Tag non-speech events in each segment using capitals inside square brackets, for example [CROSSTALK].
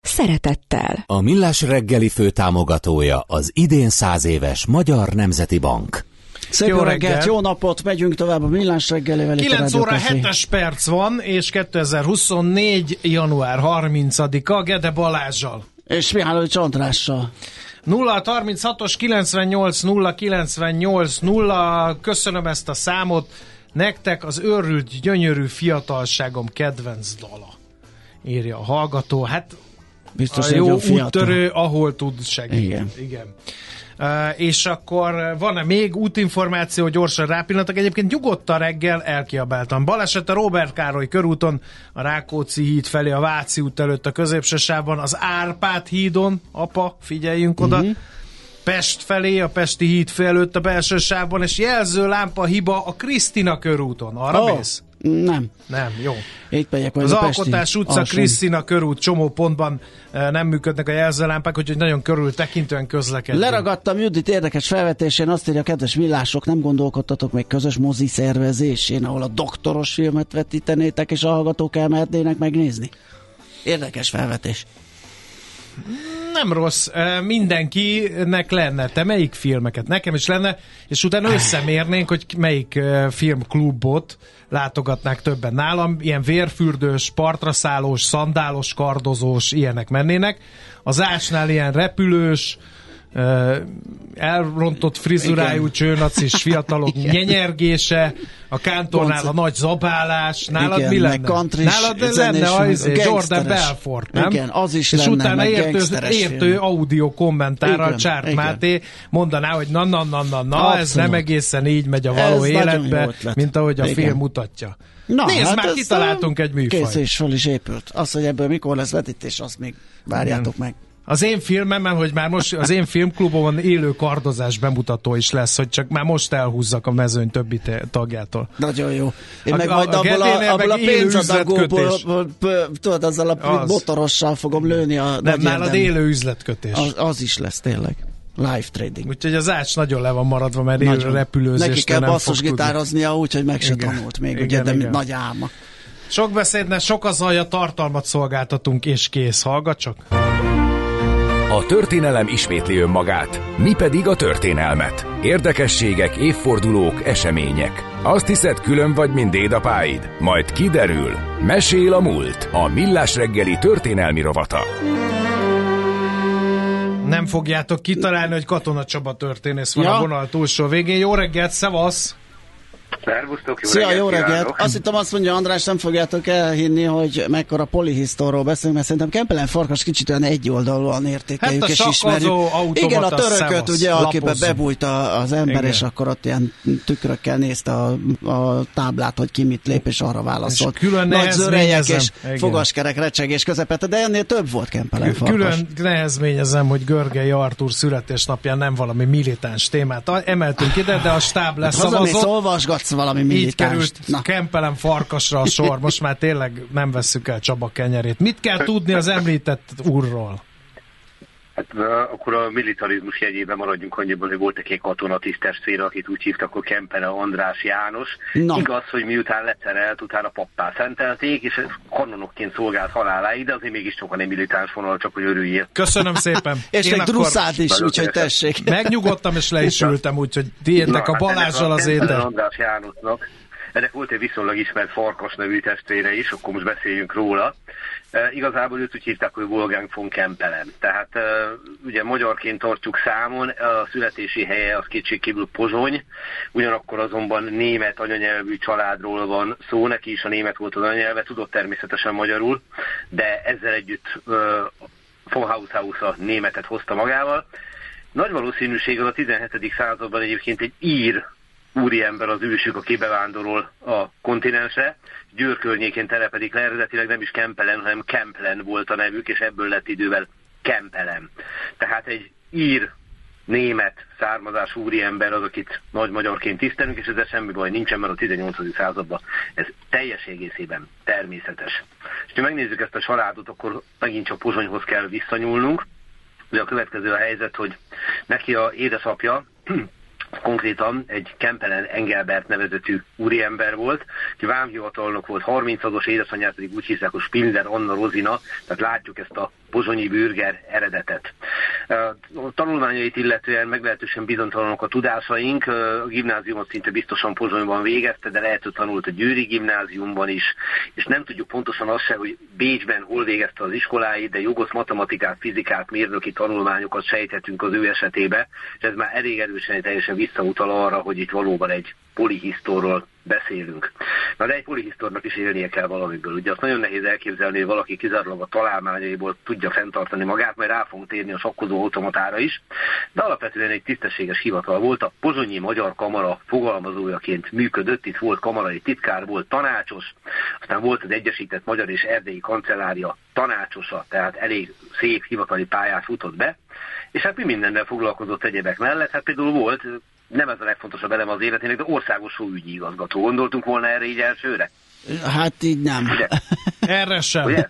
szeretettel. A Millás reggeli főtámogatója az idén száz éves Magyar Nemzeti Bank. Szép jó reggelt, reggelt, jó napot, megyünk tovább a millás reggelivel. 9 óra 7-es perc van, és 2024. január 30-a Gede Balázsjal. És Mihály Andrással. 0 36-os 98 0 98 0 köszönöm ezt a számot. Nektek az őrült, gyönyörű fiatalságom kedvenc dala. Írja a hallgató. Hát Biztos a jó úttörő, ahol tud segíteni. Igen. Igen. Uh, és akkor van-e még útinformáció, gyorsan rápillantak. Egyébként nyugodtan reggel elkiabáltam. Baleset a Robert Károly körúton, a Rákóczi híd felé, a Váci út előtt a középső sávban, az Árpád hídon, apa, figyeljünk oda. Uh-huh. Pest felé, a Pesti híd felőtt a belső sávban, és jelző lámpa hiba a Krisztina körúton. Arra oh. mész? Nem. Nem, jó. Itt megyek Az Alkotás utca, Krisztina körút, csomó pontban eh, nem működnek a jelzőlámpák, úgyhogy nagyon körül tekintően közlekedünk. Leragadtam Judit érdekes felvetésén, azt írja, kedves millások, nem gondolkodtatok még közös mozi szervezésén, ahol a doktoros filmet vetítenétek, és a hallgatók elmehetnének megnézni. Érdekes felvetés nem rossz. Mindenkinek lenne. Te melyik filmeket? Nekem is lenne, és utána összemérnénk, hogy melyik filmklubot látogatnák többen nálam. Ilyen vérfürdős, partraszállós, szandálos, kardozós, ilyenek mennének. Az ásnál ilyen repülős, elrontott frizurájú Igen. csőnacis fiatalok [LAUGHS] Igen. nyenyergése, a kántornál a nagy zabálás, nálad Igen, mi lenne? Nálad lenne az Jordan Belfort, nem? Igen, az is És lenne, utána értő, értő audio kommentára Csárt Máté mondaná, hogy na, na, na, na, na, ez nem egészen így megy a való ez életbe, mint ahogy a Igen. film mutatja. Na, Nézd hát már, kitaláltunk egy műfajt. Kész és föl is épült. Az, hogy ebből mikor lesz vetítés, azt még várjátok Igen. meg. Az én filmemben, hogy már most az én filmklubomon élő kardozás bemutató is lesz, hogy csak már most elhúzzak a mezőny többi tagjától. Nagyon jó. Én a, meg majd a, abból a, abból a pénzadagóból, tudod, azzal a az. motorossal fogom lőni a Nem, nálad élő üzletkötés. Az, az is lesz tényleg. Live trading. Úgyhogy az ács nagyon le van maradva, mert élő repülőzést Neki kell basszusgitároznia úgy, hogy meg se igen. tanult még, igen, ugye, de igen. nagy álma. Sok beszédne, sok az a tartalmat szolgáltatunk, és kész. Hallgat csak! A történelem ismétli önmagát, mi pedig a történelmet. Érdekességek, évfordulók, események. Azt hiszed külön vagy, mint dédapáid? Majd kiderül. Mesél a múlt. A Millás reggeli történelmi rovata. Nem fogjátok kitalálni, hogy Katona Csaba történész van ja. a vonal túlsó végén. Jó reggelt, szevasz! Szervusztok, jó Szia, reggelt, jó reggelt! Azt hittem azt mondja András, nem fogjátok elhinni, hogy mekkora polihisztorról beszélünk, mert szerintem Kempelen Farkas kicsit olyan egyoldalúan értékeljük hát és ismerjük. Igen, a törököt, ugye, akiben bebújt az ember, Igen. és akkor ott ilyen tükrökkel nézte a, a táblát, hogy ki mit lép, és arra válaszolt. És külön Nagy zörejek és Igen. fogaskerek recsegés közepette, de ennél több volt Kempelen Farkas. Külön nehezményezem, hogy Görgei Artur születésnapján nem valami militáns témát emeltünk ide, de a stáb lesz hát olvasgatsz valami Így került Na. Kempelem farkasra a sor, most már tényleg nem vesszük el Csaba kenyerét. Mit kell tudni az említett úrról? Hát akkor a militarizmus jegyében maradjunk annyiból, hogy volt egy katonatiszt testvére, akit úgy hívtak, hogy Kempele András János. Na. Igaz, hogy miután leterelt, utána pappá szentelték, és kanonokként szolgált haláláig, de azért mégis sokan egy militáns vonal, csak hogy örüljél. Köszönöm szépen. [LAUGHS] és egy druszád is, úgyhogy tessék. [LAUGHS] Megnyugodtam, és le is ültem, úgyhogy tiédnek a hát Balázsral az étel. András Jánosnak ennek volt egy viszonylag ismert Farkas nevű testvére is, akkor most beszéljünk róla. E, igazából őt úgy hívták, hogy Wolfgang von Kempelen. Tehát e, ugye magyarként tartjuk számon, a születési helye az kétségkívül Pozsony, ugyanakkor azonban német anyanyelvű családról van szó, neki is a német volt az anyanyelve, tudott természetesen magyarul, de ezzel együtt e, von Haushaus a németet hozta magával. Nagy valószínűséggel a 17. században egyébként egy ír úriember az ősük, aki bevándorol a kontinensre. Győr környékén telepedik le, eredetileg nem is Kempelen, hanem Kemplen volt a nevük, és ebből lett idővel Kempelem. Tehát egy ír német származású úriember az, akit nagy magyarként tisztelünk, és ezzel semmi baj nincsen, mert a 18. században ez teljes egészében természetes. És ha megnézzük ezt a családot, akkor megint csak Pozsonyhoz kell visszanyúlnunk. Ugye a következő a helyzet, hogy neki a édesapja konkrétan egy Kempelen Engelbert nevezetű úriember volt, aki vámhivatalnok volt, 30-as édesanyját pedig úgy hiszek, hogy Spinzer Anna Rozina, tehát látjuk ezt a pozsonyi bürger eredetet. A tanulmányait illetően meglehetősen bizonytalanok a tudásaink, a gimnáziumot szinte biztosan Pozsonyban végezte, de lehet, hogy tanult a Győri gimnáziumban is, és nem tudjuk pontosan azt se, hogy Bécsben hol végezte az iskoláit, de jogos matematikát, fizikát, mérnöki tanulmányokat sejthetünk az ő esetébe, és ez már elég erősen teljesen visszautal arra, hogy itt valóban egy polihisztorról beszélünk. Na de egy polihisztornak is élnie kell valamiből. Ugye azt nagyon nehéz elképzelni, hogy valaki kizárólag a találmányaiból tudja fenntartani magát, majd rá fogunk térni a sakkozó automatára is, de alapvetően egy tisztességes hivatal volt. A Pozsonyi Magyar Kamara fogalmazójaként működött, itt volt kamarai titkár, volt tanácsos, aztán volt az Egyesített Magyar és Erdélyi Kancellária tanácsosa, tehát elég szép hivatali pályát futott be, és hát mi mindennel foglalkozott egyebek mellett, hát például volt nem ez a legfontosabb elem az életének, de országos ügyi igazgató. Gondoltunk volna erre így elsőre? Hát így nem. Ugye? Erre sem. Ugye?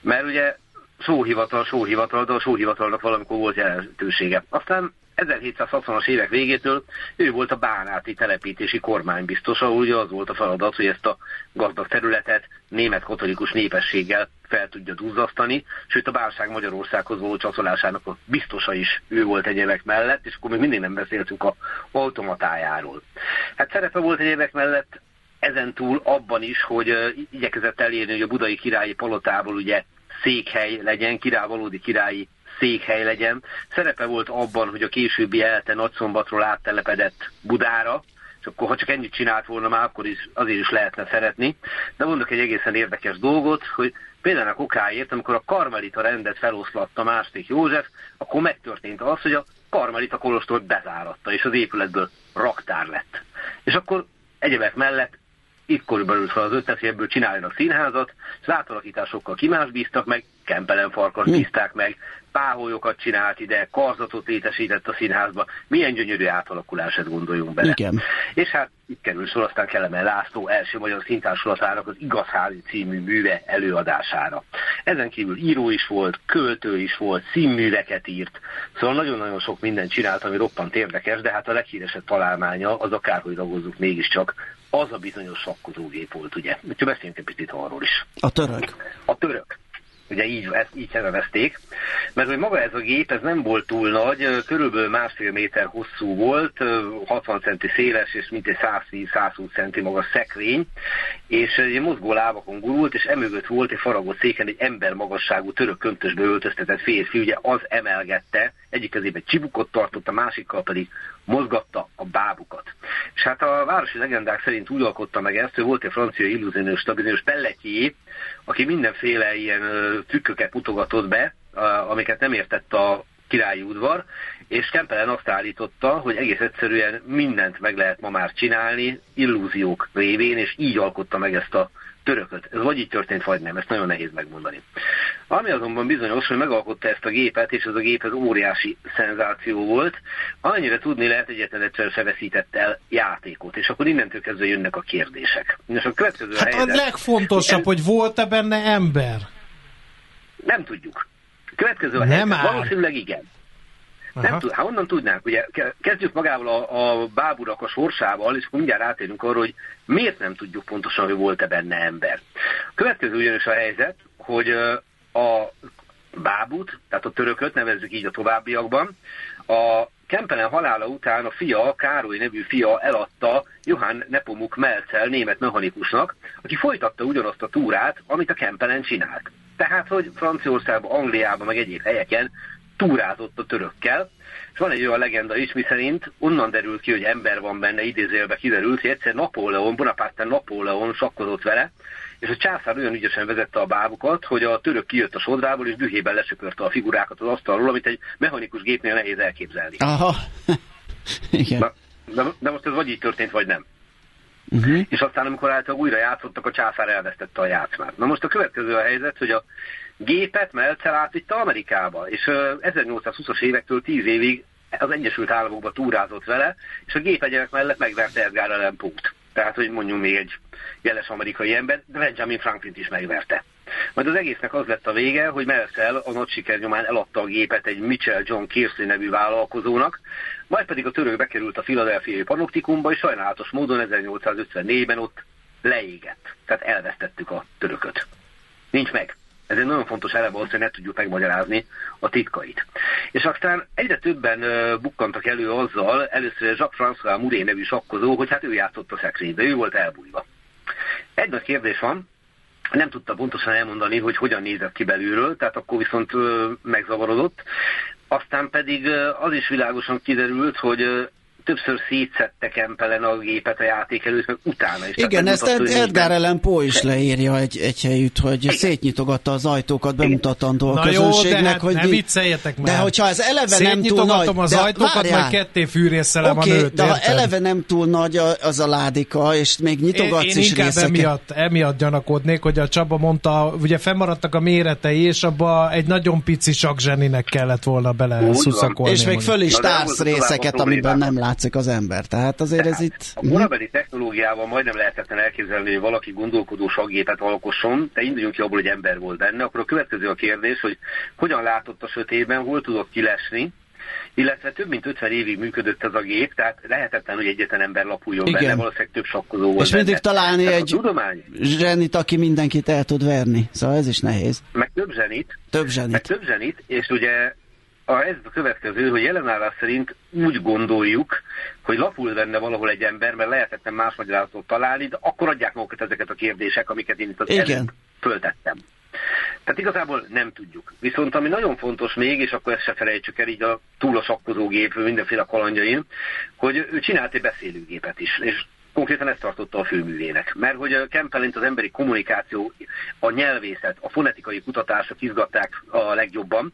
Mert ugye sóhivatal, sóhivatal, de a sóhivatalnak valamikor volt jelentősége. Aztán 1760-as évek végétől ő volt a bánáti telepítési kormánybiztos, ahol ugye az volt a feladat, hogy ezt a gazdag területet német katolikus népességgel fel tudja duzzasztani, sőt a bálság Magyarországhoz való csatolásának a biztosa is ő volt egyébek mellett, és akkor még mindig nem beszéltünk a automatájáról. Hát szerepe volt egyébek mellett ezen túl abban is, hogy igyekezett elérni, hogy a budai királyi palotából ugye székhely legyen, király, valódi királyi székhely legyen. Szerepe volt abban, hogy a későbbi elte nagyszombatról áttelepedett Budára, és akkor ha csak ennyit csinált volna már, akkor is azért is lehetne szeretni. De mondok egy egészen érdekes dolgot, hogy például a kokáért, amikor a Karmelita rendet feloszlatta Másték József, akkor megtörtént az, hogy a Karmelita kolostort bezáratta, és az épületből raktár lett. És akkor egyebek mellett itt körülbelül fel az ötlet, hogy ebből csináljanak színházat, és átalakításokkal kimás bíztak meg, Kempelen farkas bízták meg, páholyokat csinált ide, karzatot létesített a színházba. Milyen gyönyörű átalakulását gondoljunk bele. Igen. És hát itt kerül sor aztán Kelemen László első magyar színtársulatának az Igazházi című műve előadására. Ezen kívül író is volt, költő is volt, színműveket írt, szóval nagyon-nagyon sok mindent csinált, ami roppant érdekes, de hát a leghíresebb találmánya az akárhogy ragozzuk mégiscsak az a bizonyos sakkozógép volt, ugye. Úgyhogy beszéljünk egy picit arról is. A török. A török ugye így, ezt így nevezték, mert hogy maga ez a gép, ez nem volt túl nagy, körülbelül másfél méter hosszú volt, 60 centi széles, és mintegy 110-120 centi magas szekrény, és egy mozgó lábakon gurult, és emögött volt egy faragott széken egy ember magasságú török köntösbe öltöztetett férfi, ugye az emelgette, egyik kezében csibukot tartott, a másikkal pedig mozgatta a bábukat. És hát a városi legendák szerint úgy alkotta meg ezt, hogy volt egy francia illúziónős, bizonyos Pelletier, aki mindenféle ilyen trükköket mutogatott be, amiket nem értett a királyi udvar, és Kempelen azt állította, hogy egész egyszerűen mindent meg lehet ma már csinálni illúziók révén, és így alkotta meg ezt a törököt. Ez vagy így történt, vagy nem, ezt nagyon nehéz megmondani. Ami azonban bizonyos, hogy megalkotta ezt a gépet, és ez a gép ez óriási szenzáció volt, annyira tudni lehet, egyetlen egyszer se veszített el játékot, és akkor innentől kezdve jönnek a kérdések. És a következő hát helyzet, a legfontosabb, en... hogy volt-e benne ember? Nem tudjuk. A következő nem helyzet, valószínűleg igen. Nem tud, hát onnan tudnánk, ugye kezdjük magával a, a báburak a sorsával, és akkor mindjárt átérünk arra, hogy miért nem tudjuk pontosan, hogy volt-e benne ember. A következő ugyanis a helyzet, hogy a bábut, tehát a törököt nevezzük így a továbbiakban, a Kempelen halála után a fia, Károly nevű fia eladta Johann Nepomuk Melcel német mechanikusnak, aki folytatta ugyanazt a túrát, amit a Kempelen csinált. Tehát, hogy Franciaországban, Angliában, meg egyéb helyeken túrázott a törökkel, és van egy olyan legenda is, miszerint onnan derül ki, hogy ember van benne, idézélbe kiderült, hogy egyszer Napóleon, Bonaparte Napóleon sakkozott vele, és a császár olyan ügyesen vezette a bábukat, hogy a török kijött a sodrából, és dühében lesöpörte a figurákat az asztalról, amit egy mechanikus gépnél nehéz elképzelni. Aha. [LAUGHS] Igen. Na, de, de most ez vagy így történt, vagy nem. Uh-huh. És aztán, amikor által újra játszottak, a császár elvesztette a játszmát. Na most a következő a helyzet, hogy a gépet Meltzer átvitte Amerikába, és 1820-as évektől 10 évig az Egyesült Államokba túrázott vele, és a gép egyebek mellett megverte Edgar Allan Poe-t. Tehát, hogy mondjuk még egy jeles amerikai ember, de Benjamin Franklin is megverte. Majd az egésznek az lett a vége, hogy Mercell a nagy siker nyomán eladta a gépet egy Mitchell John Kearsley nevű vállalkozónak, majd pedig a török bekerült a filadelfiai panoptikumba, és sajnálatos módon 1854-ben ott leégett. Tehát elvesztettük a törököt. Nincs meg. Ez egy nagyon fontos eleme az, hogy ne tudjuk megmagyarázni a titkait. És aztán egyre többen bukkantak elő azzal, először Jacques-François Muré nevű sakkozó, hogy hát ő játszott a szekrénybe, ő volt elbújva. Egy nagy kérdés van, nem tudta pontosan elmondani, hogy hogyan nézett ki belülről, tehát akkor viszont megzavarodott. Aztán pedig az is világosan kiderült, hogy többször szétszette Kempelen a gépet a játék előtt, meg utána is. Igen, ezt mutat, Edgar Allan Poe is leírja egy, egy helyütt, hogy Igen. szétnyitogatta az ajtókat bemutatandó a közönségnek. de hát hogy ne vicceljetek már. De hogyha ez eleve nem túl nagy... az de, ajtókat, várjál. majd ketté fűrészelem okay, a nőt, de ha eleve nem túl nagy az a ládika, és még nyitogatsz én, én is inkább részeket. emiatt, emiatt gyanakodnék, hogy a Csaba mondta, ugye fennmaradtak a méretei, és abba egy nagyon pici sakzseninek kellett volna bele szuszakolni. És még föl is társz részeket, amiben nem látszik az ember. Tehát azért Tehát ez itt... A korabeli technológiával majdnem lehetetlen elképzelni, hogy valaki gondolkodó saggépet alkosson, de induljunk ki abból, hogy ember volt benne, akkor a következő a kérdés, hogy hogyan látott a sötétben, hol tudott kilesni, illetve több mint 50 évig működött ez a gép, tehát lehetetlen, hogy egyetlen ember lapuljon Igen. benne, valószínűleg több sakkozó volt És mindig benne. találni tehát egy tudomány... zsenit, aki mindenkit el tud verni, szóval ez is nehéz. Meg több zsenit. Több zsenit. Meg több zsenit, és ugye a, ez a következő, hogy jelenállás szerint úgy gondoljuk, hogy lapul benne valahol egy ember, mert lehetetlen más magyarázatot találni, de akkor adják magukat ezeket a kérdések, amiket én itt az Igen. föltettem. Tehát igazából nem tudjuk. Viszont ami nagyon fontos még, és akkor ezt se felejtsük el így a túl a sakkozógép, mindenféle kalandjain, hogy ő csinált egy beszélőgépet is, és konkrétan ezt tartotta a főművének. Mert hogy a Kempelint az emberi kommunikáció, a nyelvészet, a fonetikai kutatások izgatták a legjobban,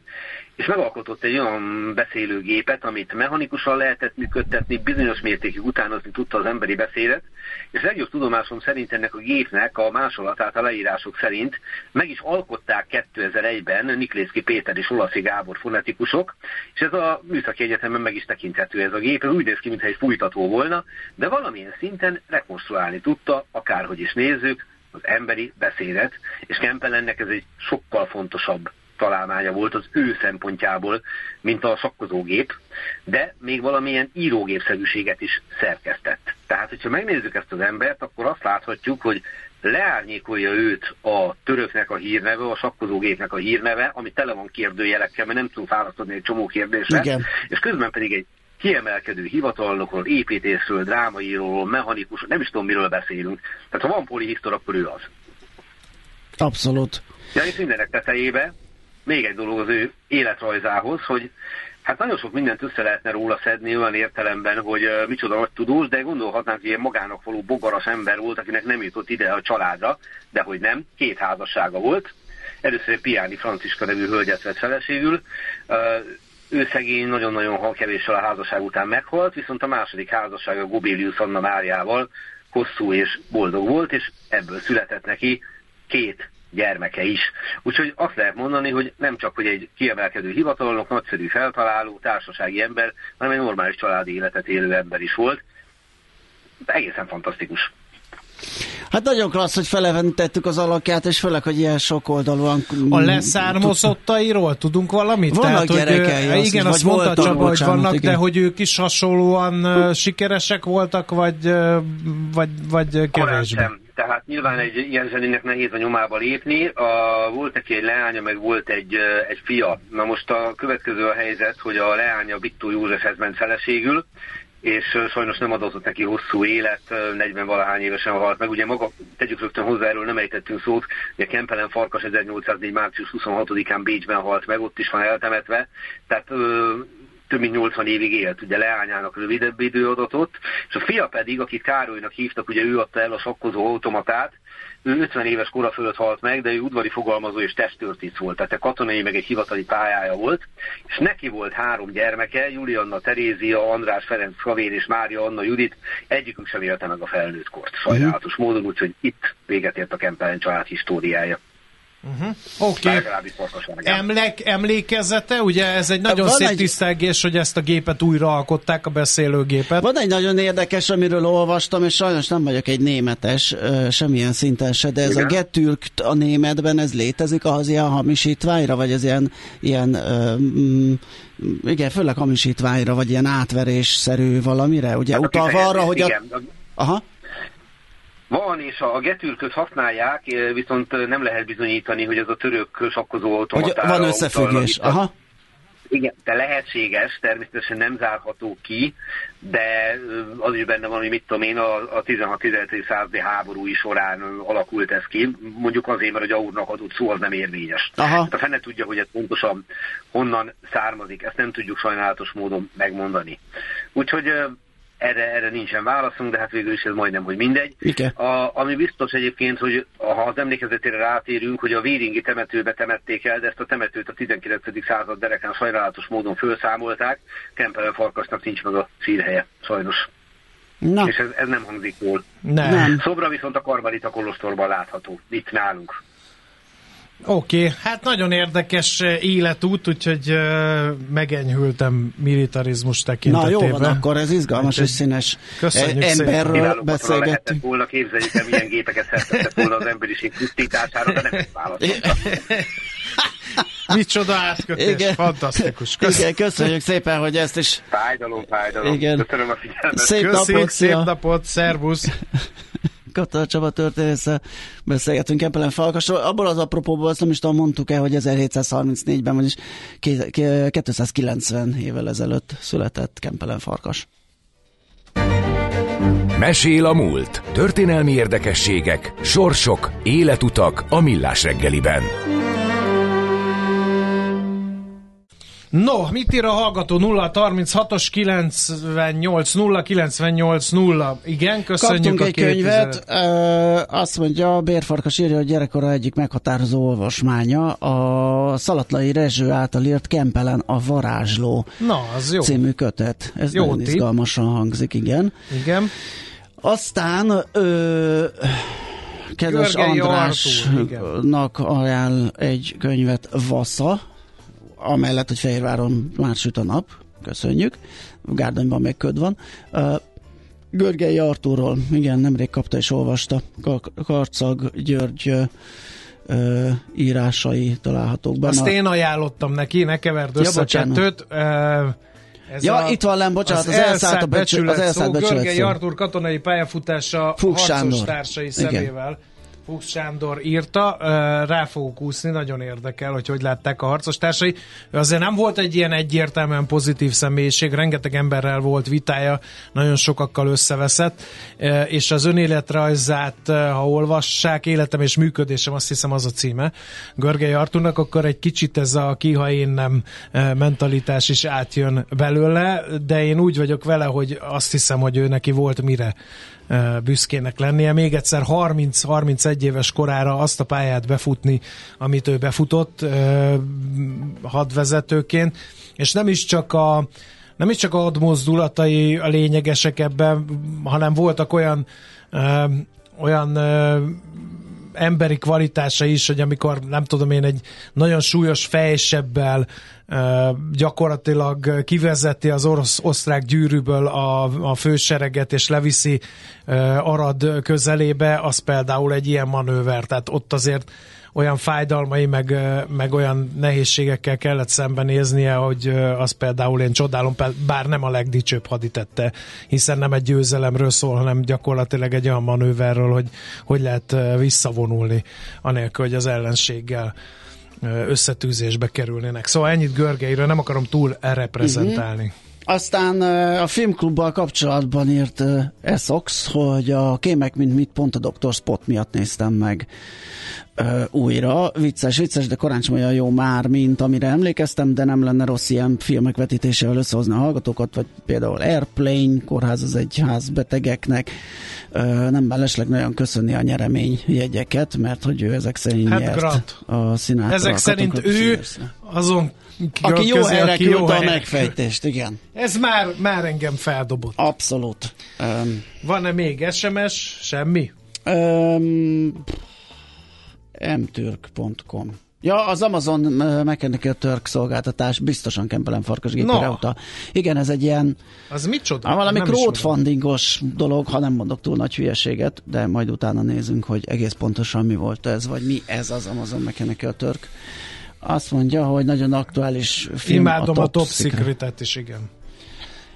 és megalkotott egy olyan beszélőgépet, amit mechanikusan lehetett működtetni, bizonyos mértékig utánozni tudta az emberi beszédet, és legjobb tudomásom szerint ennek a gépnek a másolatát a leírások szerint meg is alkották 2001-ben Niklészki Péter és Olaszi Gábor fonetikusok, és ez a műszaki egyetemen meg is tekinthető ez a gép, ez úgy néz ki, mintha egy fújtató volna, de valamilyen szinten rekonstruálni tudta, akárhogy is nézzük, az emberi beszédet, és Kempelennek ez egy sokkal fontosabb találmánya volt az ő szempontjából, mint a sakkozógép, de még valamilyen írógépszerűséget is szerkesztett. Tehát, hogyha megnézzük ezt az embert, akkor azt láthatjuk, hogy leárnyékolja őt a töröknek a hírneve, a sakkozógépnek a hírneve, ami tele van kérdőjelekkel, mert nem tudunk választani egy csomó kérdésre, Igen. és közben pedig egy kiemelkedő hivatalnokról, építészről, drámaíróról, mechanikus, nem is tudom, miről beszélünk. Tehát ha van polihisztor, akkor ő az. Abszolút. Ja, és mindenek tetejébe még egy dolog az ő életrajzához, hogy hát nagyon sok mindent össze lehetne róla szedni olyan értelemben, hogy uh, micsoda nagy tudós, de gondolhatnánk, hogy ilyen magának való bogaras ember volt, akinek nem jutott ide a családra, de hogy nem, két házassága volt. Először Piáni Franciska nevű hölgyet vett feleségül, uh, ő szegény nagyon-nagyon kevéssel a házasság után meghalt, viszont a második házassága Gobélius Anna Máriával hosszú és boldog volt, és ebből született neki két gyermeke is. Úgyhogy azt lehet mondani, hogy nem csak hogy egy kiemelkedő hivatalnok, nagyszerű feltaláló, társasági ember, hanem egy normális családi életet élő ember is volt. De egészen fantasztikus. Hát nagyon klassz, hogy felevenítettük az alakját, és főleg, hogy ilyen sok oldalúan... A leszármazottairól tudunk valamit? Vannak Tehát, gyerekei, hogy, igen, azt mondta Csaba, hogy vannak, igen. de hogy ők is hasonlóan uh, sikeresek voltak, vagy, uh, vagy, vagy kevésbé? Tehát nyilván egy ilyen zenének nehéz a nyomába lépni. A, volt neki egy leánya, meg volt egy, egy fia. Na most a következő a helyzet, hogy a leánya Bittó Józsefhez ment feleségül, és sajnos nem adott neki hosszú élet, 40 valahány évesen halt meg. Ugye maga, tegyük rögtön hozzá, erről nem ejtettünk szót, ugye Kempelen Farkas 1804. március 26-án Bécsben halt meg, ott is van eltemetve, tehát több mint 80 évig élt, ugye leányának rövidebb időadatot, és a fia pedig, akit Károlynak hívtak, ugye ő adta el a sakkozó automatát, ő 50 éves kora fölött halt meg, de ő udvari fogalmazó és testőrtic volt, tehát a katonai meg egy hivatali pályája volt, és neki volt három gyermeke, Julianna Terézia, András Ferenc Kavér és Mária Anna Judit, egyikük sem élte meg a felnőtt kort, sajnálatos uh-huh. módon, úgyhogy itt véget ért a Kempelen család históriája. Oké. Okay. Emlék, emlékezete, ugye ez egy nagyon Van szép egy- tisztelgés, hogy ezt a gépet újra alkották, a beszélőgépet. Van egy nagyon érdekes, amiről olvastam, és sajnos nem vagyok egy németes, semmilyen szinten se, de ez Igen. a getürkt a németben, ez létezik az ilyen hamisítványra, vagy ez ilyen, ilyen mm, igen, főleg hamisítványra, vagy ilyen átverésszerű valamire, ugye Hát utalva arra, hogy a... igen, a... Aha, Van, és a getürköt használják, eh, viszont eh, nem lehet bizonyítani, hogy ez a török sakkozó hogy automatára van utal, összefüggés. Aha, Igen, de lehetséges, természetesen nem zárható ki, de ö, az is benne van, hogy mit tudom én, a, a 16-17. századi háborúi során alakult ez ki, mondjuk azért, mert hogy a úrnak adott szó az nem érvényes. Aha. Hát a fene tudja, hogy ez pontosan honnan származik, ezt nem tudjuk sajnálatos módon megmondani. Úgyhogy erre, erre nincsen válaszunk, de hát végül is ez majdnem, hogy mindegy. Igen. A, ami biztos egyébként, hogy ha az emlékezetére rátérünk, hogy a Véringi temetőbe temették el, de ezt a temetőt a 19. század derekán sajnálatos módon felszámolták, Kempelen Farkasnak nincs meg a szírhelye, sajnos. na, És ez, ez nem hangzik jól. Nem. nem. Szobra viszont a Karmelita Kolostorban látható, itt nálunk. Oké, okay. hát nagyon érdekes eh, életút, úgyhogy uh, megenyhültem militarizmus Na tekintetében. jó van, akkor ez izgalmas Úgyhogy és színes köszönjük e- szépen. emberről beszélgettünk. volna, képzeljük el, milyen gépeket szerzett volna az emberiség pusztítására, de nem ezt. [LAUGHS] Micsoda átkötés, Igen. fantasztikus. Köszönöm. Igen, köszönjük szépen, hogy ezt is Fájdalom, fájdalom. Igen. Köszönöm a figyelmet. szép Köszönjük, napot, szép napot, szervusz! [LAUGHS] Katona Csaba történésszel beszélgetünk Kempelen Falkasról. Abból az apropóból azt nem is tudom, mondtuk-e, hogy 1734-ben, vagyis ké- ké- 290 évvel ezelőtt született Kempelen Farkas. Mesél a múlt. Történelmi érdekességek, sorsok, életutak a millás reggeliben. No, mit ír a hallgató 0 36-os 98 0 98 0. Igen, köszönjük Kaptunk a egy könyvet, ö, azt mondja, Bérfarkas írja, hogy gyerekkora egyik meghatározó olvasmánya a Szalatlai Rezső által írt Kempelen a varázsló Na, az jó. című kötet. Ez Jó nagyon tipp. izgalmasan hangzik, igen. Igen. Aztán ö, kedves Görgei Andrásnak ajánl egy könyvet Vassa, amellett, hogy Fehérváron már süt a nap. Köszönjük. Gárdonyban még köd van. Görgei Artúrról, igen, nemrég kapta és olvasta. Kar- Karcag György ö, írásai találhatók benne. Azt én ajánlottam neki, ne keverd Ja, össze a bocsánat. kettőt. Ö, Ez Ja, itt van len, bocsánat, az elszállt a becsület, az elszállt szó, becsület Görgei szó. Artur katonai pályafutása Fuchs harcos Sándor. társai Igen. Fuchs Sándor írta, rá fogok úszni, nagyon érdekel, hogy hogy látták a harcos társai. Ő azért nem volt egy ilyen egyértelműen pozitív személyiség, rengeteg emberrel volt vitája, nagyon sokakkal összeveszett, és az önéletrajzát, ha olvassák, életem és működésem, azt hiszem az a címe, Görgei Arturnak, akkor egy kicsit ez a ki, én nem mentalitás is átjön belőle, de én úgy vagyok vele, hogy azt hiszem, hogy ő neki volt mire büszkének lennie. Még egyszer 30-31 éves korára azt a pályát befutni, amit ő befutott hadvezetőként, és nem is csak a nem is csak a hadmozdulatai a lényegesek ebben, hanem voltak olyan ö, olyan ö, emberi kvalitása is, hogy amikor nem tudom én egy nagyon súlyos fejsebbel gyakorlatilag kivezeti az orosz osztrák gyűrűből a, a fősereget és leviszi Arad közelébe, az például egy ilyen manőver, tehát ott azért olyan fájdalmai, meg, meg olyan nehézségekkel kellett szembenéznie, hogy az például én csodálom, bár nem a legdicsőbb haditette, hiszen nem egy győzelemről szól, hanem gyakorlatilag egy olyan manőverről, hogy hogy lehet visszavonulni, anélkül, hogy az ellenséggel összetűzésbe kerülnének. Szóval ennyit Görgeiről, nem akarom túl reprezentálni. Aztán a filmklubbal kapcsolatban írt Essox, hogy a kémek, mint mit pont a Dr. Spot miatt néztem meg újra. Vicces, vicces, de korán sem olyan jó már, mint amire emlékeztem, de nem lenne rossz ilyen filmek vetítésével összehozni a hallgatókat, vagy például Airplane, kórház az egy ház betegeknek. Nem mellesleg nagyon köszönni a nyeremény jegyeket, mert hogy ő ezek szerint Hát nyert grat. a színátra. Ezek szerint ő azon aki jó közé, helyre aki jó küldte a megfejtést, igen. Ez már, már engem feldobott. Abszolút. Um, Van-e még SMS? Semmi? um, mtürk.com Ja, az Amazon Mechanical Turk szolgáltatás biztosan Kempelen farkasgépére No. utal. Igen, ez egy ilyen Az micsoda? Há, valami crowdfundingos dolog, ha nem mondok túl nagy hülyeséget, de majd utána nézünk, hogy egész pontosan mi volt ez, vagy mi ez az Amazon Mechanical Turk. Azt mondja, hogy nagyon aktuális film Imádom a Top Secret. Secret-et is, igen.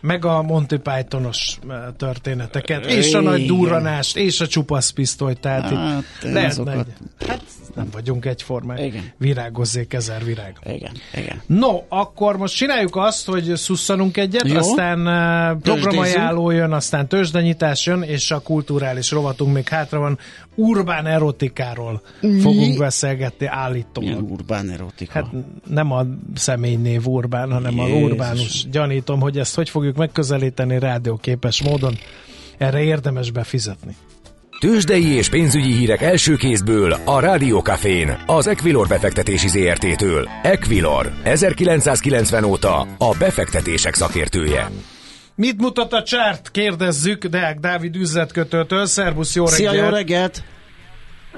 Meg a Monty Pythonos eh, történeteket, és a nagy durranást, és a csupasz pisztolyt, tehát Hát, itt lehetne azokat- egy, hát nem vagyunk egyformák. Igen. Virágozzék ezer virág. Igen, igen. No, akkor most csináljuk azt, hogy szusszanunk egyet, Jó. aztán uh, programajánló jön, aztán tőzsdenyítás jön, és a kulturális rovatunk még hátra van. Urbán erotikáról fogunk beszélgetni állítólag. Milyen urbán erotika. Hát nem a személynév Urbán, hanem a Jézus. Urbánus. Gyanítom, hogy ezt hogy fogjuk megközelíteni rádióképes módon. Erre érdemes befizetni. Tőzsdei és pénzügyi hírek első kézből a Rádiókafén, az Equilor befektetési ZRT-től. Equilor, 1990 óta a befektetések szakértője. Mit mutat a csárt? Kérdezzük Deák Dávid üzletkötőtől. Szerbusz, jó Szia, reggelt! jó reggelt!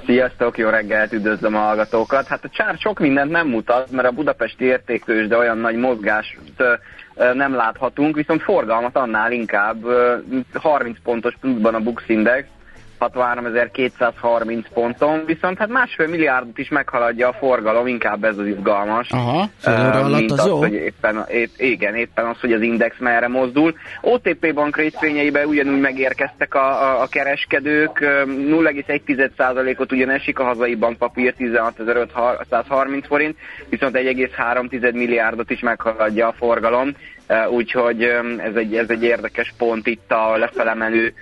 Sziasztok, jó reggelt, üdvözlöm a hallgatókat. Hát a csár sok mindent nem mutat, mert a budapesti értéktős, de olyan nagy mozgást nem láthatunk, viszont forgalmat annál inkább ö, 30 pontos pluszban a Bux Index, 63.230 ponton, viszont hát másfél milliárdot is meghaladja a forgalom, inkább ez az izgalmas. Aha, fél óra alatt mint az az, jó. hogy éppen, épp, igen, éppen az, hogy az index merre mozdul. OTP bank részvényeibe ugyanúgy megérkeztek a, a, a kereskedők, Ö, 0,1%-ot ugyan esik a hazai bankpapír 16.530 forint, viszont 1,3 milliárdot is meghaladja a forgalom, úgyhogy ez egy, ez egy érdekes pont itt a lefelemelő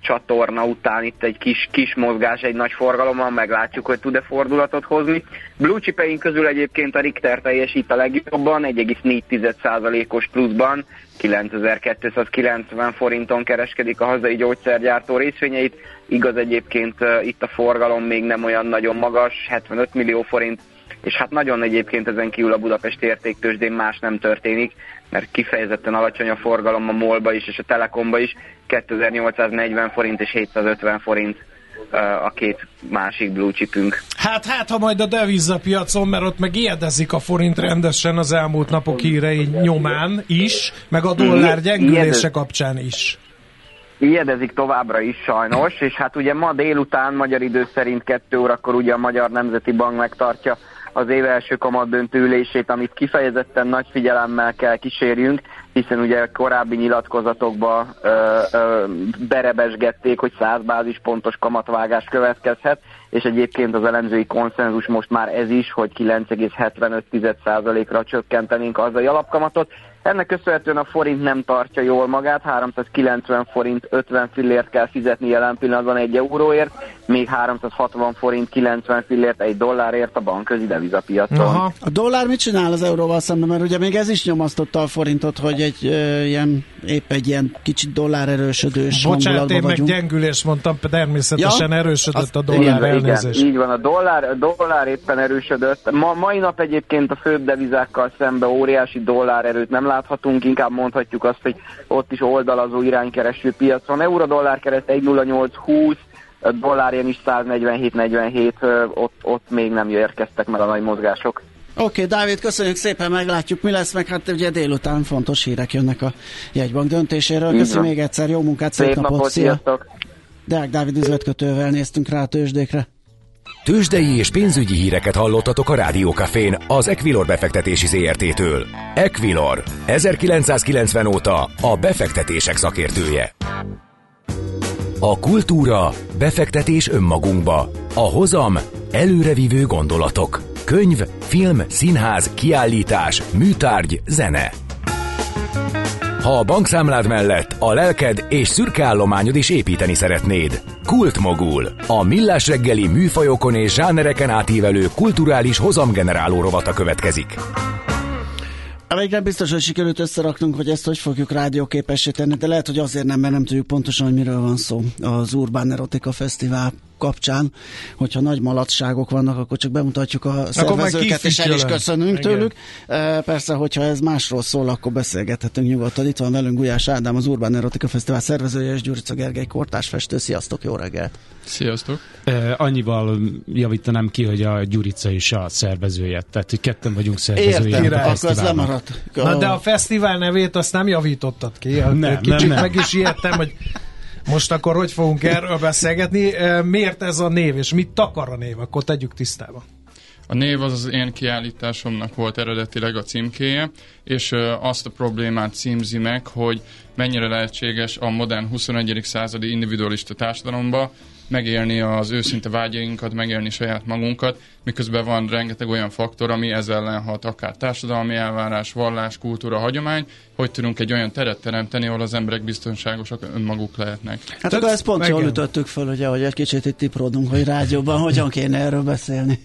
csatorna után itt egy kis, kis mozgás, egy nagy forgalommal, meglátjuk, hogy tud-e fordulatot hozni. Blue chipeink közül egyébként a Richter teljesít a legjobban, 1,4%-os pluszban, 9290 forinton kereskedik a hazai gyógyszergyártó részvényeit. Igaz egyébként itt a forgalom még nem olyan nagyon magas, 75 millió forint, és hát nagyon egyébként ezen kívül a Budapest értéktősdén más nem történik, mert kifejezetten alacsony a forgalom a MOL-ba is és a Telekomba is, 2840 forint és 750 forint a két másik blue chipünk. Hát, hát, ha majd a devizapiacon, mert ott meg ijedezik a forint rendesen az elmúlt napok hírei nyomán is, meg a dollár gyengülése kapcsán is. Ijedezik továbbra is sajnos, és hát ugye ma délután magyar idő szerint 2 órakor ugye a Magyar Nemzeti Bank megtartja az év első kamatdöntő ülését, amit kifejezetten nagy figyelemmel kell kísérjünk, hiszen ugye korábbi nyilatkozatokban ö, ö, berebesgették, hogy 100 bázispontos kamatvágás következhet, és egyébként az elemzői konszenzus most már ez is, hogy 9,75%-ra csökkentenénk az a alapkamatot. Ennek köszönhetően a forint nem tartja jól magát, 390 forint 50 fillért kell fizetni jelen pillanatban egy euróért, még 360 forint 90 fillért egy dollárért a bankközi devizapiacon. Aha. A dollár mit csinál az euróval szemben? Mert ugye még ez is nyomasztotta a forintot, hogy egy ö, ilyen, épp egy ilyen kicsit dollár erősödős Bocsánat, én meg vagyunk. gyengülés mondtam, természetesen Ja? erősödött a Így dollár igen, elnézés. így van, a dollár, a dollár éppen erősödött. Ma, mai nap egyébként a főbb devizákkal szemben óriási dollár erőt nem láthatunk, inkább mondhatjuk azt, hogy ott is oldalazó iránykereső piac van. Euró-dollár kereszt 1.0820, a dollárjen is 147-47, ö, ott, ott még nem érkeztek meg a nagy mozgások. Oké, okay, Dávid, köszönjük szépen, meglátjuk, mi lesz, meg hát ugye délután fontos hírek jönnek a jegybank döntéséről. Köszönjük még egyszer, jó munkát, szép, Szép napot, napot, szia! sziasztok! Deák Dávid üzletkötővel néztünk rá a tőzsdékre. Tőzsdei és pénzügyi híreket hallottatok a Rádiókafén az Equilor befektetési ZRT-től. Equilor, 1990 óta a befektetések szakértője. A kultúra, befektetés önmagunkba. A hozam, előrevívő gondolatok. Könyv, film, színház, kiállítás, műtárgy, zene. Ha a bankszámlád mellett a lelked és szürke állományod is építeni szeretnéd. Kultmogul. A millás reggeli műfajokon és zsánereken átívelő kulturális hozamgeneráló rovata következik. Végre biztos, hogy sikerült összeraknunk, hogy ezt hogy fogjuk rádióképessé tenni, de lehet, hogy azért nem, mert nem tudjuk pontosan, hogy miről van szó. Az Urbán Erotika Fesztivál kapcsán, hogyha nagy maladságok vannak, akkor csak bemutatjuk a szervezőket, és el is köszönünk Igen. tőlük. Persze, hogyha ez másról szól, akkor beszélgethetünk nyugodtan. Itt van velünk Gulyás Ádám, az Urbán Erotika Fesztivál szervezője, és Gyurica Gergely kortársfestő. Sziasztok, jó reggelt! Sziasztok! Uh, annyival javítanám ki, hogy a Gyurica is a szervezője, tehát hogy ketten vagyunk szervezője. Értem, akkor ez lemaradt. Na de a fesztivál nevét azt nem javítottad ki. Nem, Kicsit nem, nem. meg is ijedtem, hogy most akkor hogy fogunk erről beszélgetni? Miért ez a név, és mit takar a név? Akkor tegyük tisztába. A név az az én kiállításomnak volt eredetileg a címkéje, és azt a problémát címzi meg, hogy mennyire lehetséges a modern 21. századi individualista társadalomba megélni az őszinte vágyainkat, megélni saját magunkat, miközben van rengeteg olyan faktor, ami ezzel ellen hat, akár társadalmi elvárás, vallás, kultúra, hagyomány, hogy tudunk egy olyan teret teremteni, ahol az emberek biztonságosak önmaguk lehetnek. Hát akkor ezt pont jól ütöttük föl, ugye, hogy egy kicsit itt tiprodunk, hogy rádióban hogyan kéne erről beszélni.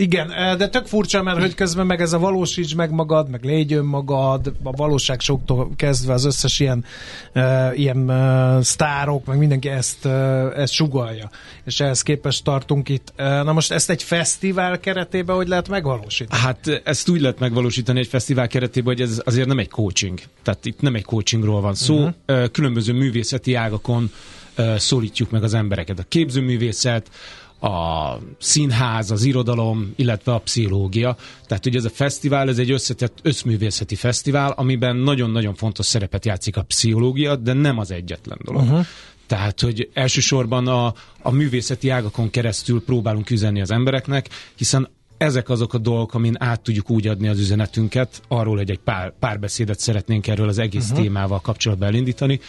Igen, de tök furcsa, mert hogy közben meg ez a valósíts meg magad, meg légy önmagad, a valóság soktól kezdve az összes ilyen, uh, ilyen uh, sztárok, meg mindenki ezt, uh, ezt sugalja. És ehhez képest tartunk itt. Uh, na most ezt egy fesztivál keretében hogy lehet megvalósítani? Hát ezt úgy lehet megvalósítani egy fesztivál keretében, hogy ez azért nem egy coaching. Tehát itt nem egy coachingról van szó. Uh-huh. Különböző művészeti ágakon szólítjuk meg az embereket. A képzőművészet, a színház, az irodalom, illetve a pszichológia. Tehát ugye ez a fesztivál, ez egy összetett összművészeti fesztivál, amiben nagyon-nagyon fontos szerepet játszik a pszichológia, de nem az egyetlen dolog. Uh-huh. Tehát, hogy elsősorban a, a művészeti ágakon keresztül próbálunk üzenni az embereknek, hiszen ezek azok a dolgok, amin át tudjuk úgy adni az üzenetünket, arról, hogy egy pár, párbeszédet szeretnénk erről az egész uh-huh. témával kapcsolatban elindítani,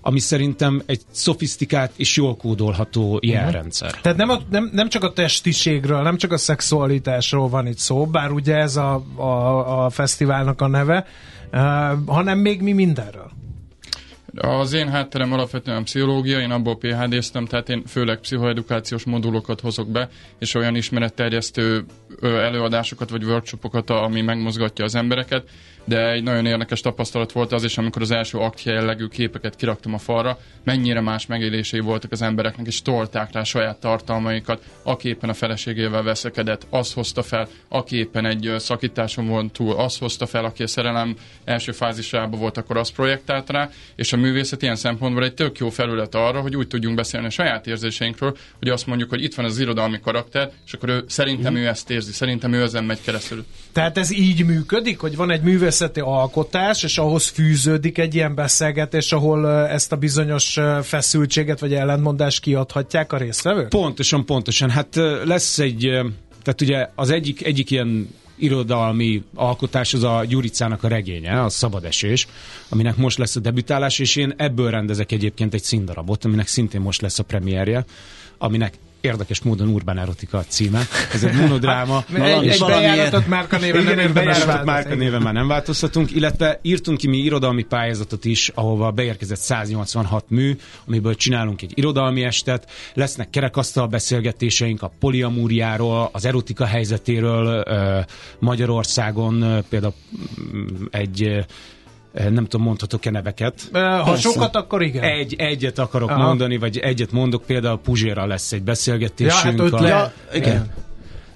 ami szerintem egy szofisztikált és jól kódolható mhm. jelrendszer. Uh-huh. Tehát nem, a, nem, nem csak a testiségről, nem csak a szexualitásról van itt szó, bár ugye ez a, a, a fesztiválnak a neve, uh, hanem még mi mindenről. Az én hátterem alapvetően pszichológia, én abból PHD-ztem, tehát én főleg pszichoedukációs modulokat hozok be, és olyan ismeretterjesztő előadásokat vagy workshopokat, ami megmozgatja az embereket de egy nagyon érdekes tapasztalat volt az is, amikor az első aktja jellegű képeket kiraktam a falra, mennyire más megélései voltak az embereknek, és tolták rá saját tartalmaikat, aki éppen a feleségével veszekedett, az hozta fel, aki éppen egy szakításon volt túl, az hozta fel, aki a szerelem első fázisában volt, akkor az projektált rá, és a művészet ilyen szempontból egy tök jó felület arra, hogy úgy tudjunk beszélni a saját érzéseinkről, hogy azt mondjuk, hogy itt van az irodalmi karakter, és akkor ő, szerintem mm. ő ezt érzi, szerintem ő ezen megy keresztül. Tehát ez így működik, hogy van egy művész művészeti alkotás, és ahhoz fűződik egy ilyen beszélgetés, ahol ezt a bizonyos feszültséget vagy ellentmondást kiadhatják a résztvevők? Pontosan, pontosan. Hát lesz egy, tehát ugye az egyik, egyik ilyen irodalmi alkotás az a Gyuricának a regénye, a Szabadesés, aminek most lesz a debütálás, és én ebből rendezek egyébként egy színdarabot, aminek szintén most lesz a premierje, aminek érdekes módon Urban Erotika a címe. Ez egy monodráma. [LAUGHS] Hát, egy, bejáratott márka néven Igen, nem bejáratott márka néven már nem változtatunk, illetve írtunk ki mi irodalmi pályázatot is, ahova beérkezett 186 mű, amiből csinálunk egy irodalmi estet, lesznek kerekasztal beszélgetéseink a poliamúriáról, az erotika helyzetéről Magyarországon, például mm, egy nem tudom, mondhatok-e neveket. Eh, ha Persze. sokat, akkor igen. Egy, egyet akarok Aha. mondani, vagy egyet mondok, például Puzséra lesz egy beszélgetésünk. Ja, hát a... ja, igen.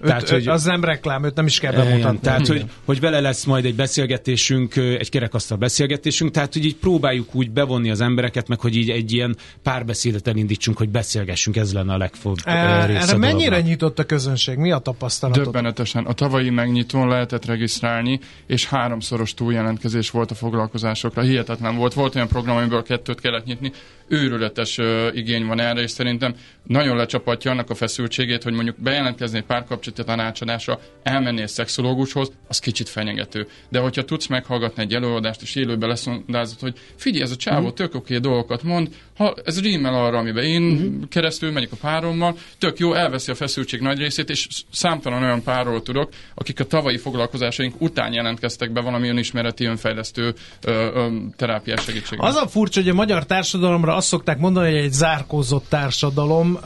Öt, tehát, hogy, az nem reklám, őt nem is kell bemutatni. Tehát, hogy, hogy vele lesz majd egy beszélgetésünk, egy kerekasztal beszélgetésünk, tehát, hogy így próbáljuk úgy bevonni az embereket, meg hogy így egy ilyen párbeszédet elindítsunk, hogy beszélgessünk, ez lenne a legfőbb e, Erre mennyire nyitott a közönség? Mi a tapasztalat? Döbbenetesen. A tavalyi megnyitón lehetett regisztrálni, és háromszoros túljelentkezés volt a foglalkozásokra. Hihetetlen volt. Volt olyan program, amiből kettőt kellett nyitni. Őrületes igény van erre, és szerintem nagyon lecsapatja annak a feszültségét, hogy mondjuk bejelentkezni egy párkapcsolat a tanácsadásra, elmennél szexológushoz, az kicsit fenyegető. De hogyha tudsz meghallgatni egy előadást, és élőben leszondázod, hogy figyelj, ez a csávó uh-huh. tök oké dolgokat mond, ha ez rímel arra, amiben én uh-huh. keresztül megyek a párommal, tök jó, elveszi a feszültség nagy részét, és számtalan olyan párról tudok, akik a tavalyi foglalkozásaink után jelentkeztek be valami önismereti önfejlesztő ö, ö, terápiás segítségre. Az a furcsa, hogy a magyar társadalomra azt szokták mondani, hogy egy zárkózott társadalom,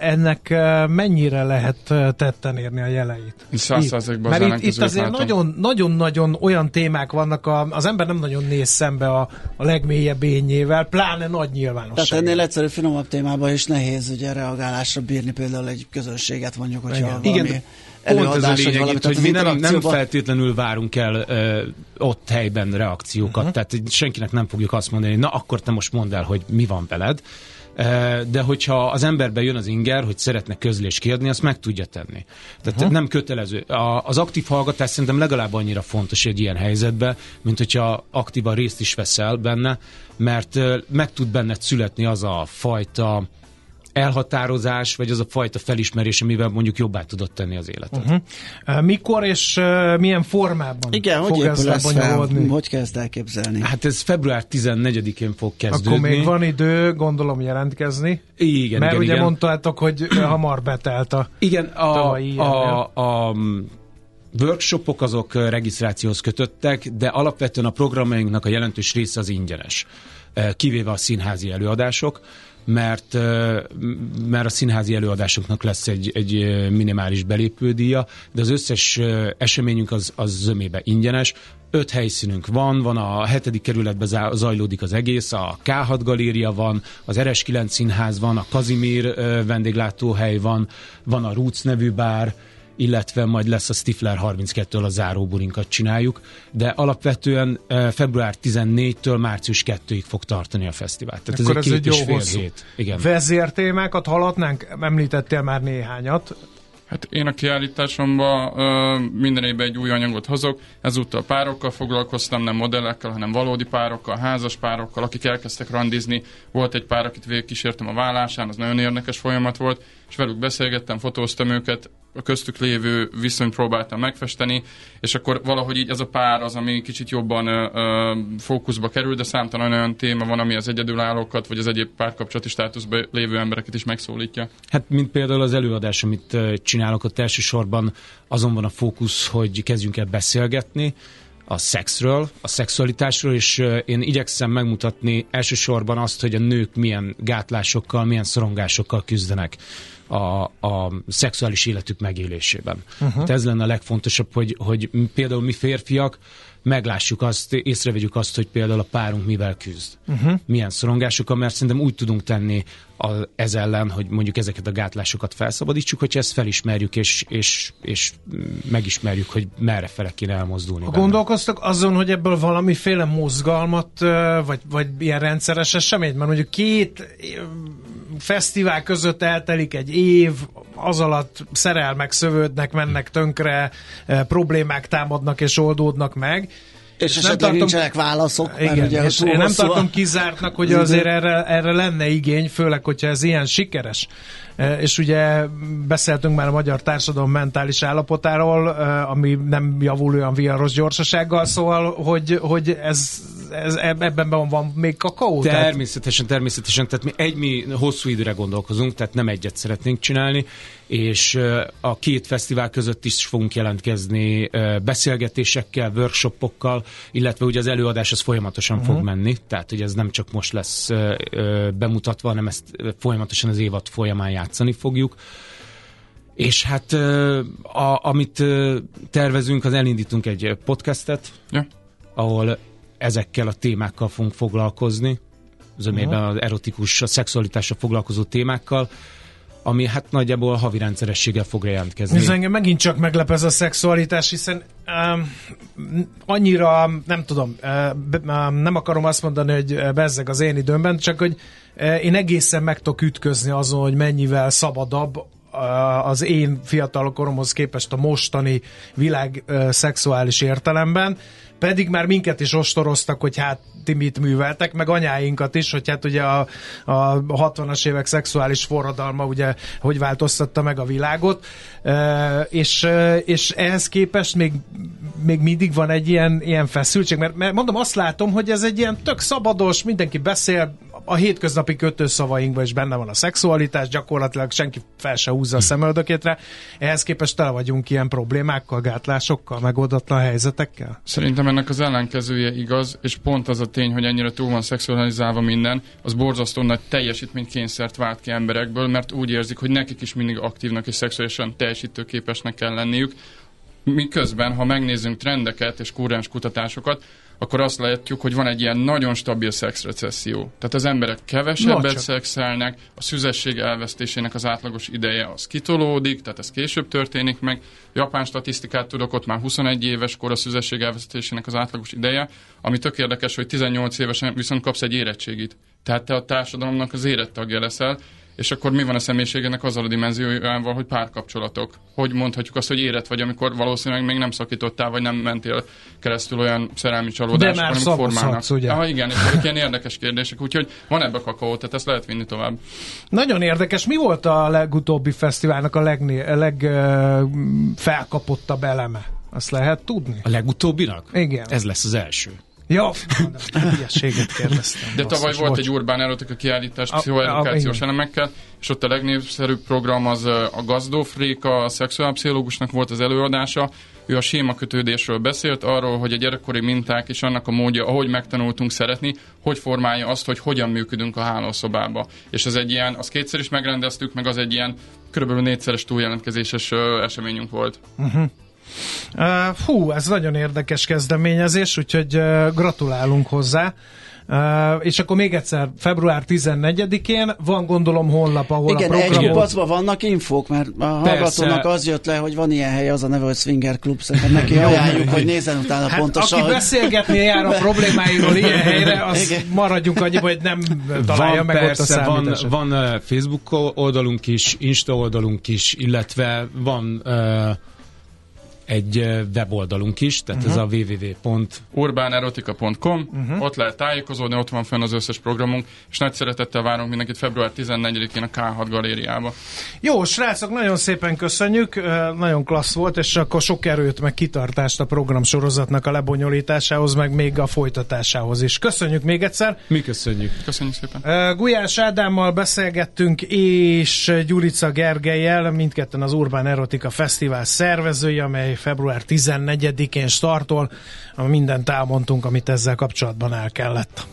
ennek mennyire lehet tetten érni a jeleit? Száz százalékban Mert itt, itt azért nagyon, nagyon-nagyon olyan témák vannak, a, az ember nem nagyon néz szembe a, a legmélyebb ényével, pláne nagy nyilvánosság. Tehát ennél egyszerű finomabb témában is nehéz ugye reagálásra bírni például egy közönséget mondjuk, hogyha Igen. valami... Igen Pont ez a lényeg hogy, itt, hogy mi nem, nem feltétlenül várunk el ö, ott helyben reakciókat, uh-huh. tehát senkinek nem fogjuk azt mondani, na akkor te most mondd el, hogy mi van veled, de hogyha az emberbe jön az inger, hogy szeretne közlést kérni, azt meg tudja tenni. Tehát uh-huh. nem kötelező. A, az aktív hallgatás szerintem legalább annyira fontos egy ilyen helyzetben, mint hogyha aktívan részt is veszel benne, mert meg tud benned születni az a fajta elhatározás, vagy az a fajta felismerés, amivel mondjuk jobbá tudod tenni az életet. Uh-huh. Mikor és uh, milyen formában Igen, fog hogy ez lebonyolódni? Hogy ezt elképzelni? Hát ez február 14-én fog kezdődni. Akkor még van idő, gondolom jelentkezni. Igen, Mert igen, ugye igen. mondtátok, hogy [CLEARS THROAT] hamar betelt a Igen, a, a, a, a workshopok azok regisztrációhoz kötöttek, de alapvetően a programjainknak a jelentős része az ingyenes, kivéve a színházi előadások mert, mert a színházi előadásoknak lesz egy, egy minimális belépődíja, de az összes eseményünk az, az zömébe ingyenes. Öt helyszínünk van, van a hetedik kerületben zajlódik az egész, a K6 galéria van, az RS9 színház van, a Kazimír vendéglátóhely van, van a Roots nevű bár, illetve majd lesz a Stifler 32-től a záróburinkat csináljuk, de alapvetően február 14-től március 2-ig fog tartani a fesztivál. Tehát Akkor ez egy, ez egy jó hosszú. Hét. Igen. Vezértémákat haladnánk? Említettél már néhányat. Hát én a kiállításomban minden évben egy új anyagot hozok, ezúttal párokkal foglalkoztam, nem modellekkel, hanem valódi párokkal, házas párokkal, akik elkezdtek randizni. Volt egy pár, akit végigkísértem a vállásán, az nagyon érdekes folyamat volt, és velük beszélgettem, fotóztam őket, a köztük lévő viszonyt próbáltam megfesteni, és akkor valahogy így ez a pár az, ami kicsit jobban ö, fókuszba kerül, de számtalan olyan téma van, ami az egyedülállókat, vagy az egyéb párkapcsolati státuszban lévő embereket is megszólítja. Hát, mint például az előadás, amit csinálok, ott elsősorban azon van a fókusz, hogy kezdjünk el beszélgetni, a szexről, a szexualitásról, és én igyekszem megmutatni elsősorban azt, hogy a nők milyen gátlásokkal, milyen szorongásokkal küzdenek a, a szexuális életük megélésében. Uh-huh. Hát ez lenne a legfontosabb, hogy, hogy például mi férfiak meglássuk azt, észrevegyük azt, hogy például a párunk mivel küzd. Uh-huh. Milyen szorongásokkal, mert szerintem úgy tudunk tenni a, ez ellen, hogy mondjuk ezeket a gátlásokat felszabadítsuk, hogyha ezt felismerjük, és, és, és megismerjük, hogy merre fele kéne elmozdulni. Benne. Gondolkoztak azon, hogy ebből valamiféle mozgalmat, vagy, vagy ilyen rendszeres eseményt, mert mondjuk két fesztivál között eltelik egy év, az alatt szerelmek szövődnek, mennek tönkre, problémák támadnak és oldódnak meg, és, és nem tartom, nincsenek válaszok. Igen, mert ugye és én nem tartom kizártnak, hogy azért erre, erre lenne igény, főleg, hogyha ez ilyen sikeres. E, és ugye beszéltünk már a magyar társadalom mentális állapotáról, e, ami nem javul olyan viharos gyorsasággal, szóval, hogy, hogy ez, ez ebben van, van még kakaó? Természetesen, természetesen. Tehát mi egy mi hosszú időre gondolkozunk, tehát nem egyet szeretnénk csinálni, és a két fesztivál között is fogunk jelentkezni beszélgetésekkel, workshopokkal, illetve ugye az előadás az folyamatosan uh-huh. fog mhm. menni, tehát hogy ez nem csak most lesz bemutatva, hanem ezt folyamatosan az évad folyamán játszani fogjuk. És hát a, amit tervezünk, az elindítunk egy podcastet, ja. ahol ezekkel a témákkal fogunk foglalkozni, zömében uh-huh. az erotikus, a szexualitásra foglalkozó témákkal, ami hát nagyjából havi rendszerességgel fog jelentkezni. Ez engem megint csak meglep ez a szexualitás, hiszen um, annyira, nem tudom, um, nem akarom azt mondani, hogy bezzeg az én időmben, csak hogy uh, én egészen meg tudok ütközni azon, hogy mennyivel szabadabb az én fiatal koromhoz képest a mostani világ szexuális értelemben, pedig már minket is ostoroztak, hogy hát ti mit műveltek, meg anyáinkat is, hogy hát ugye a, a 60-as évek szexuális forradalma ugye hogy változtatta meg a világot, e, és, és ehhez képest még, még mindig van egy ilyen, ilyen feszültség, mert, mert mondom, azt látom, hogy ez egy ilyen tök szabados, mindenki beszél, a hétköznapi kötőszavainkban is benne van a szexualitás, gyakorlatilag senki fel se húzza a szemöldökétre. Ehhez képest tele vagyunk ilyen problémákkal, gátlásokkal, megoldatlan helyzetekkel? Szerintem ennek az ellenkezője igaz, és pont az a tény, hogy ennyire túl van szexualizálva minden, az borzasztó nagy teljesítménykényszert vált ki emberekből, mert úgy érzik, hogy nekik is mindig aktívnak és szexuálisan teljesítőképesnek kell lenniük. Miközben, ha megnézzünk trendeket és kúrens kutatásokat, akkor azt látjuk, hogy van egy ilyen nagyon stabil szexrecesszió. Tehát az emberek kevesebbet Nocsak. szexelnek, a szüzesség elvesztésének az átlagos ideje az kitolódik, tehát ez később történik meg. Japán statisztikát tudok, ott már 21 éves kor a szüzesség elvesztésének az átlagos ideje, ami tök érdekes, hogy 18 évesen viszont kapsz egy érettségit. Tehát te a társadalomnak az érettagja leszel, és akkor mi van a személyiségének azzal a dimenziójával, hogy párkapcsolatok? Hogy mondhatjuk azt, hogy érett vagy, amikor valószínűleg még nem szakítottál, vagy nem mentél keresztül olyan szerelmi csalódásokon, már amik szavazhatsz, formálnak. ugye? Ah, igen, és ezek ilyen érdekes kérdések, úgyhogy van ebbe kakaó, tehát ezt lehet vinni tovább. Nagyon érdekes. Mi volt a legutóbbi fesztiválnak a legné- a legfelkapottabb eleme? Azt lehet tudni? A legutóbbinak? Igen. Ez lesz az első. Ja, hülyeséget kérdeztem. De tavaly volt bocs. egy urbán erotika kiállítás pszichoedukációs elemekkel, és ott a legnépszerűbb program az a Gazdóf Réka, a szexuálpszichológusnak volt az előadása. Ő a sémakötődésről beszélt, arról, hogy a gyerekkori minták és annak a módja, ahogy megtanultunk szeretni, hogy formálja azt, hogy hogyan működünk a hálószobába. És ez egy ilyen, azt kétszer is megrendeztük, meg az egy ilyen körülbelül négyszeres túljelentkezéses eseményünk volt. Uh, fú, ez nagyon érdekes kezdeményezés, úgyhogy uh, gratulálunk hozzá. Uh, és akkor még egyszer, február 14-én van gondolom honlap, ahol Igen, a egy programot... kupacban vannak infók, mert a hallgatónak az jött le, hogy van ilyen hely, az a neve, hogy Swinger Club, szerintem neki ajánljuk, hogy nézzen utána Hát pontosan. aki hogy- beszélgetni jár a [LAUGHS] problémáiról ilyen helyre, az Igen. maradjunk annyiba, hogy nem találja van meg persze, ott a van, van Facebook oldalunk is, Insta oldalunk is, illetve van uh, egy weboldalunk is, tehát uh-huh. ez a www. urbánerotika.com, uh-huh. ott lehet tájékozódni, ott van fenn az összes programunk, és nagy szeretettel várunk mindenkit február 14-én a K6 galériába. Jó, srácok, nagyon szépen köszönjük, nagyon klassz volt, és akkor sok erőt, meg kitartást a program sorozatnak a lebonyolításához, meg még a folytatásához is. Köszönjük még egyszer. Mi köszönjük. Köszönjük szépen! Gulyás Ádámmal beszélgettünk, és Gyurica Gergelyel, mindketten az Urbán Erotika Fesztivál szervezői, amely február 14-én startol. Mindent elmondtunk, amit ezzel kapcsolatban el kellett.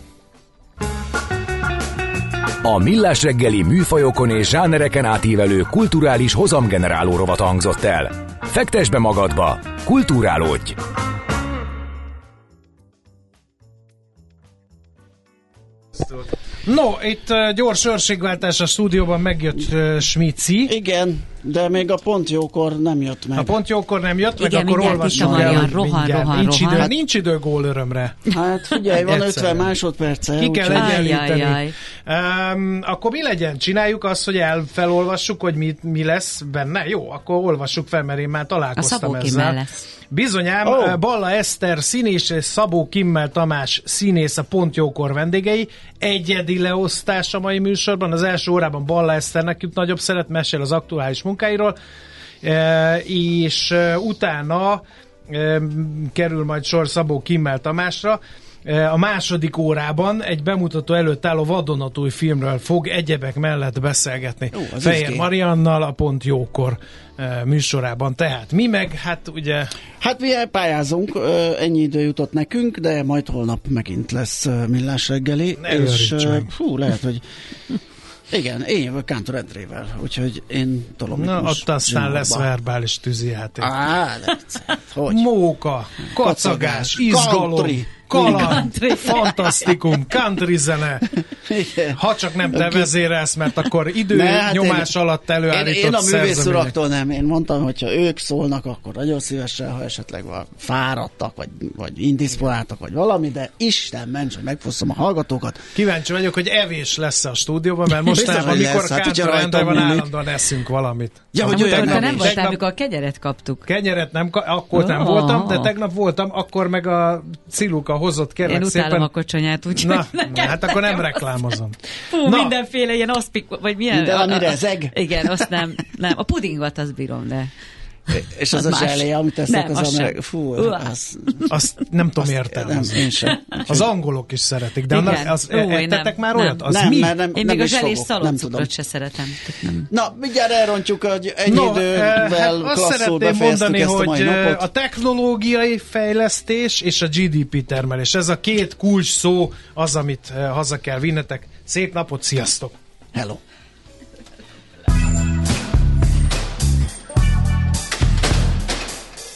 A Millás reggeli műfajokon és zsánereken átívelő kulturális hozamgeneráló rovat hangzott el. Fektes be magadba, kulturálódj! No, itt uh, gyors őrségváltás a stúdióban megjött uh, Smici. Igen, de még a pont jókor nem jött meg. A pont jókor nem jött, meg Igen, akkor mindjárt itt a olvassuk el. Rohan, rohan, nincs, rohan. Idő, nincs idő gól örömre. Hát figyelj, van Egyszerűen. 50 másodperce. Ki kell egyenlíteni. Um, akkor mi legyen? Csináljuk azt, hogy elfelolvassuk, hogy mi, mi lesz benne? Jó, akkor olvassuk fel, mert én már A találkoztam Szabó ezzel. Lesz. Bizonyám, oh. Balla Eszter színés és Szabó Kimmel Tamás színész a Pont Jókor vendégei. Egyedi leosztás a mai műsorban. Az első órában Balla Eszternek jut nagyobb szeret, mesél az aktuális munkáiról, e, és e, utána e, kerül majd sor Szabó Kimmel Tamásra. A második órában egy bemutató előtt álló vadonatúj filmről fog egyebek mellett beszélgetni. Ó, Fehér izgi. Mariannal a Pont Jókor műsorában. Tehát mi meg, hát ugye Hát mi pályázunk, ennyi idő jutott nekünk, de majd holnap megint lesz millás reggeli. Ne és fú, lehet, hogy igen, én jövök Kántor Endrével, úgyhogy én tolom Na, ott aztán zsinórba. lesz verbális tűzijáték. Á, viccelj, hogy? Móka, kacagás, Kacagás, izgalom, country. Kaland, fantasztikum, country zene. Igen. Ha csak nem te vezérelsz, mert akkor idő Ne, hát nyomás én- alatt Én, előállított én a szerzemények. művészuraktól nem, én mondtam, hogyha ők szólnak, akkor nagyon szívesen, ha esetleg van fáradtak, vagy, vagy indisponáltak, vagy valami, de Isten ments, hogy megfosszom a hallgatókat. Kíváncsi vagyok, hogy evés lesz a stúdióban, mert Biztos, mostanában, amikor lesz, hát, Kántor Endre van, állandóan eszünk valamit. Ja, hogy Amúgy olyan nem nem voltál, amikor a kegyeret kaptuk. Kenyeret nem, akkor nem voltam, de tegnap voltam, akkor meg a Ciluka hozott kérlek Én utálom szépen. a kocsonyát, úgyhogy Na, nekem- hát akkor nem reklámozom. Fú, Na. mindenféle ilyen aszpik, vagy milyen... Minden, ami rezeg. Igen, azt nem, nem. A pudingot azt bírom, de... És az, Az a más. zselé, amit tesznek, Nem, az, az az meg, fú, az, Azt nem tudom érteni. Nem, én sem. Az angolok is szeretik, de Igen. annak, az, Ó, nem. már Nem. olyat? Az nem, mi? mert nem, Én nem még a is zselés nem szaloncukrot se szeretem. Nem. Na, mindjárt elrontjuk, hogy ennyi No, idővel eh, hát azt szeretném mondani, ezt a hogy eh, napot. a technológiai fejlesztés és a GDP termelés, ez a két kulcs szó az, amit eh, haza kell vinnetek. Szép napot, sziasztok! Hello.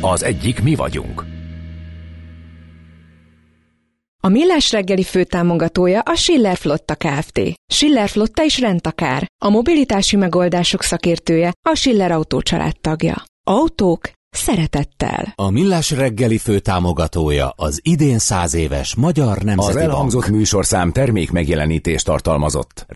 Az egyik mi vagyunk. A Millás reggeli főtámogatója a Schiller Flotta Kft. Schiller Flotta is rendtakár. A mobilitási megoldások szakértője a Schiller Autó tagja. Autók szeretettel. A Millás reggeli főtámogatója az idén száz éves Magyar Nemzeti Az Bank. elhangzott műsorszám termék megjelenítést tartalmazott.